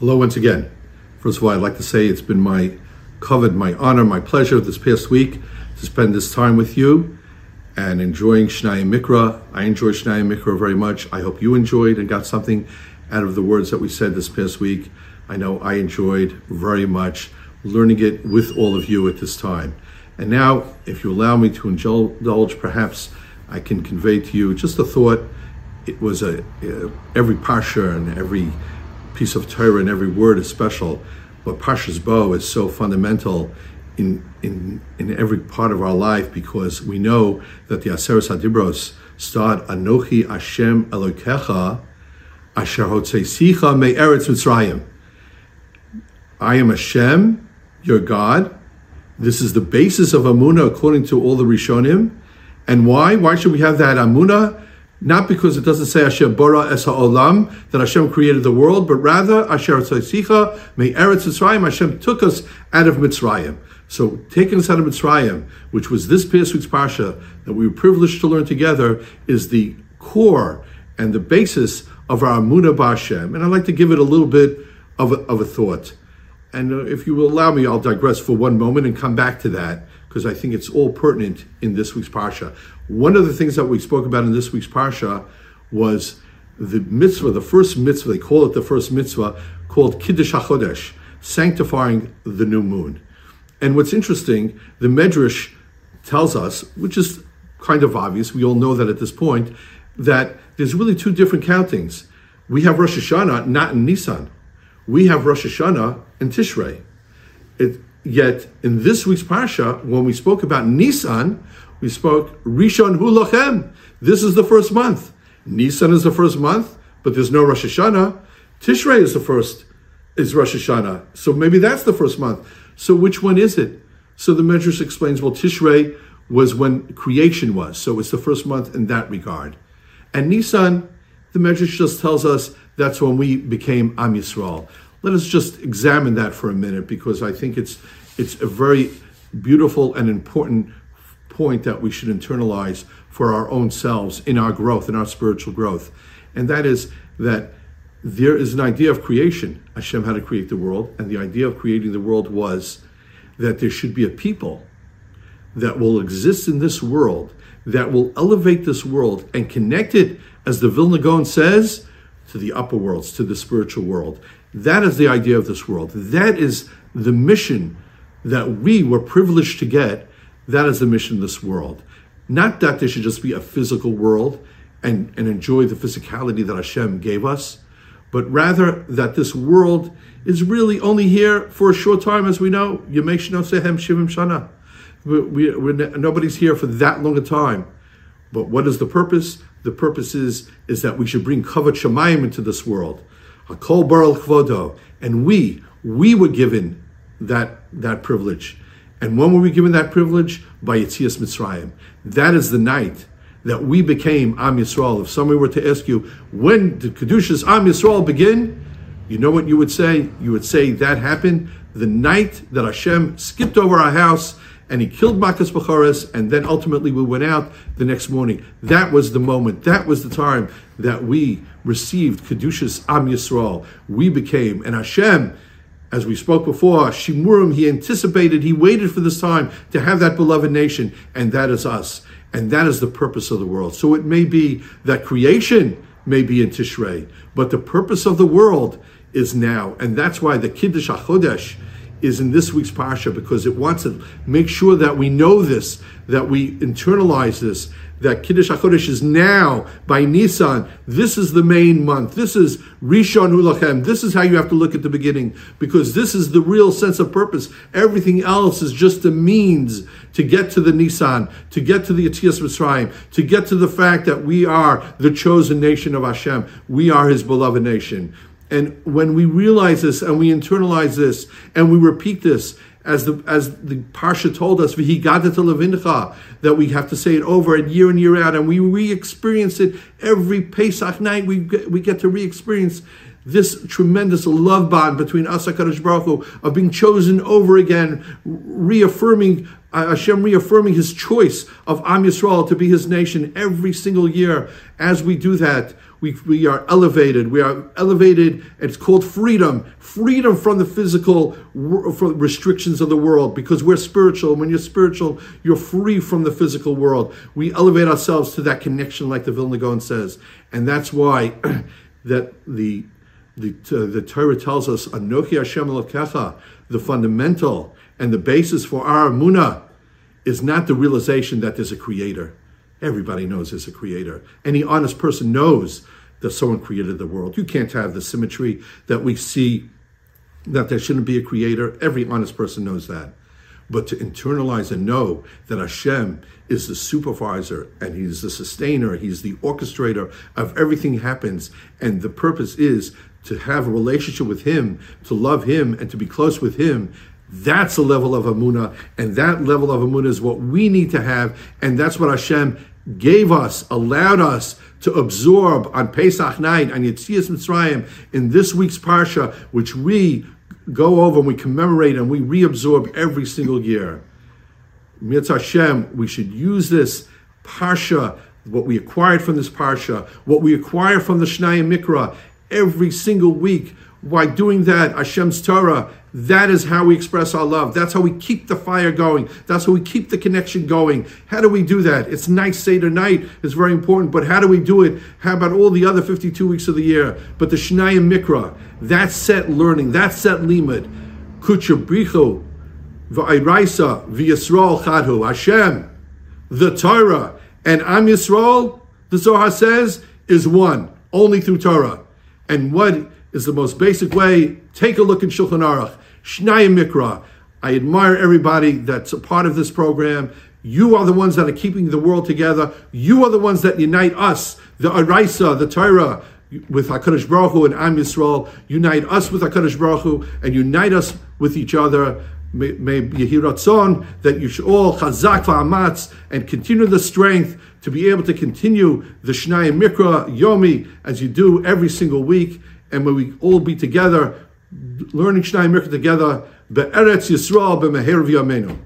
Hello, once again. First of all, I'd like to say it's been my kavod, my honor, my pleasure this past week to spend this time with you and enjoying Shnai Mikra. I enjoy Shnai Mikra very much. I hope you enjoyed and got something out of the words that we said this past week. I know I enjoyed very much learning it with all of you at this time. And now, if you allow me to indulge, perhaps I can convey to you just a thought. It was a, every pasha and every piece of Torah and every word is special, but Pashas Bo is so fundamental in, in, in every part of our life because we know that the Aseres Hadibros start Anochi Hashem Elokecha Asher Hotzeisicha Me'eretz Mitzrayim. I am Hashem, your God. This is the basis of Amunah according to all the Rishonim. And why? Why should we have that Amunah? Not because it doesn't say Hashem bara es ha'olam, that Hashem created the world, but rather Asher Tzaysicha, may Eretz Mitzrayim, Hashem took us out of Mitzrayim. So taking us out of Mitzrayim, which was this past week's Parsha that we were privileged to learn together, is the core and the basis of our Amunah B'Hashem. And I'd like to give it a little bit of a, of a thought. And uh, if you will allow me, I'll digress for one moment and come back to that because I think it's all pertinent in this week's Parsha. One of the things that we spoke about in this week's Parsha was the mitzvah, the first mitzvah, they call it the first mitzvah, called Kiddush HaChodesh, sanctifying the new moon. And what's interesting, the Medrash tells us, which is kind of obvious, we all know that at this point, that there's really two different countings. We have Rosh Hashanah not in Nisan. We have Rosh Hashanah in Tishrei. It, yet in this week's Parsha, when we spoke about Nisan, we spoke Rishon Hu Lachem. This is the first month. Nisan is the first month, but there's no Rosh Hashanah. Tishrei is the first, is Rosh Hashanah. So maybe that's the first month. So which one is it? So the Medrash explains, well, Tishrei was when creation was. So it's the first month in that regard. And Nisan, the Medrash just tells us that's when we became Am Yisrael. Let us just examine that for a minute because I think it's it's a very beautiful and important point that we should internalize for our own selves in our growth, in our spiritual growth. And that is that there is an idea of creation. Hashem had to create the world, and the idea of creating the world was that there should be a people that will exist in this world, that will elevate this world and connect it, as the Vilna Gaon says, to the upper worlds, to the spiritual world. That is the idea of this world. That is the mission that we were privileged to get that is the mission of this world. Not that there should just be a physical world and, and enjoy the physicality that Hashem gave us, but rather that this world is really only here for a short time, as we know. Yemeshno Sehem Shivim Shana. We, we, nobody's here for that long a time. But what is the purpose? The purpose is, is that we should bring Kavod Shemayim into this world. Hakol Baral Kvodo. And we, we were given that, that privilege. And when were we given that privilege? By Yitzias Mitzrayim. That is the night that we became Am Yisrael. If somebody were to ask you, when did Kedushas Am Yisrael begin? You know what you would say? You would say that happened the night that Hashem skipped over our house and he killed Makas Bacharis, and then ultimately we went out the next morning. That was the moment, that was the time that we received Kedushas Am Yisrael. We became, and Hashem as we spoke before, Shimurim, he anticipated, he waited for this time to have that beloved nation, and that is us. And that is the purpose of the world. So it may be that creation may be in Tishrei, but the purpose of the world is now. And that's why the Kiddush HaChodesh is in this week's Parsha, because it wants to make sure that we know this, that we internalize this, that Kiddush HaChodesh is now by Nisan. This is the main month. This is Rishon Hulachem. This is how you have to look at the beginning because this is the real sense of purpose. Everything else is just a means to get to the Nisan, to get to the Yetzias Mitzrayim, to get to the fact that we are the chosen nation of Hashem. We are His beloved nation. And when we realize this and we internalize this and we repeat this, as the as the parsha told us, that we have to say it over and year in year out, and we re-experience it every Pesach night. We get, we get to re-experience this tremendous love bond between us, Hakadosh Baruch Hu, of being chosen over again, reaffirming uh, Hashem, reaffirming His choice of Am Yisrael to be His nation every single year. As we do that, We, we are elevated. We are elevated. It's called freedom. Freedom from the physical from restrictions of the world because we're spiritual. When you're spiritual, you're free from the physical world. We elevate ourselves to that connection, like the Vilna Gaon says. And that's why that the the, uh, the Torah tells us, Anochi Hashem Elokecha, the fundamental and the basis for our Munah is not the realization that there's a creator. Everybody knows there's a creator. Any honest person knows that someone created the world. You can't have the symmetry that we see that there shouldn't be a creator. Every honest person knows that. But to internalize and know that Hashem is the supervisor and he's the sustainer, he's the orchestrator of everything happens. And the purpose is to have a relationship with him, to love him, and to be close with him. That's a level of Amuna, and that level of Amuna is what we need to have, and that's what Hashem gave us, allowed us to absorb on Pesach night, on Yetzias Mitzrayim, in this week's Parsha, which we go over and we commemorate and we reabsorb every single year. Mitzvah Hashem, we should use this Parsha, what we acquired from this Parsha, what we acquire from the Shnayim Mikra, every single week. By doing that, Hashem's Torah, that is how we express our love. That's how we keep the fire going. That's how we keep the connection going. How do we do that? It's nice Seder night is very important, but how do we do it? How about all the other 52 weeks of the year? But the Shnayim Mikra, that set learning, that set limud. Kutcha Bricho, V'ayraisa, V'yisrael Chadhu, Hashem, the Torah, and Am Yisrael, the Zohar says, is one, only through Torah. And what is the most basic way? Take a look in Shulchan Aruch, Shnayim Mikra. I admire everybody that's a part of this program. You are the ones that are keeping the world together. You are the ones that unite us, the Araisa, the Torah, with HaKadosh Baruch Hu and Am Yisrael. Unite us with HaKadosh Baruch Hu and unite us with each other. May, Yehiratzon that you should all chazak va'amatz and continue the strength to be able to continue the Shnayim Mikra Yomi as you do every single week. And when we all be together, learning Shnayim Mikra together, Be'eretz Yisrael Be'meher V'yameinu.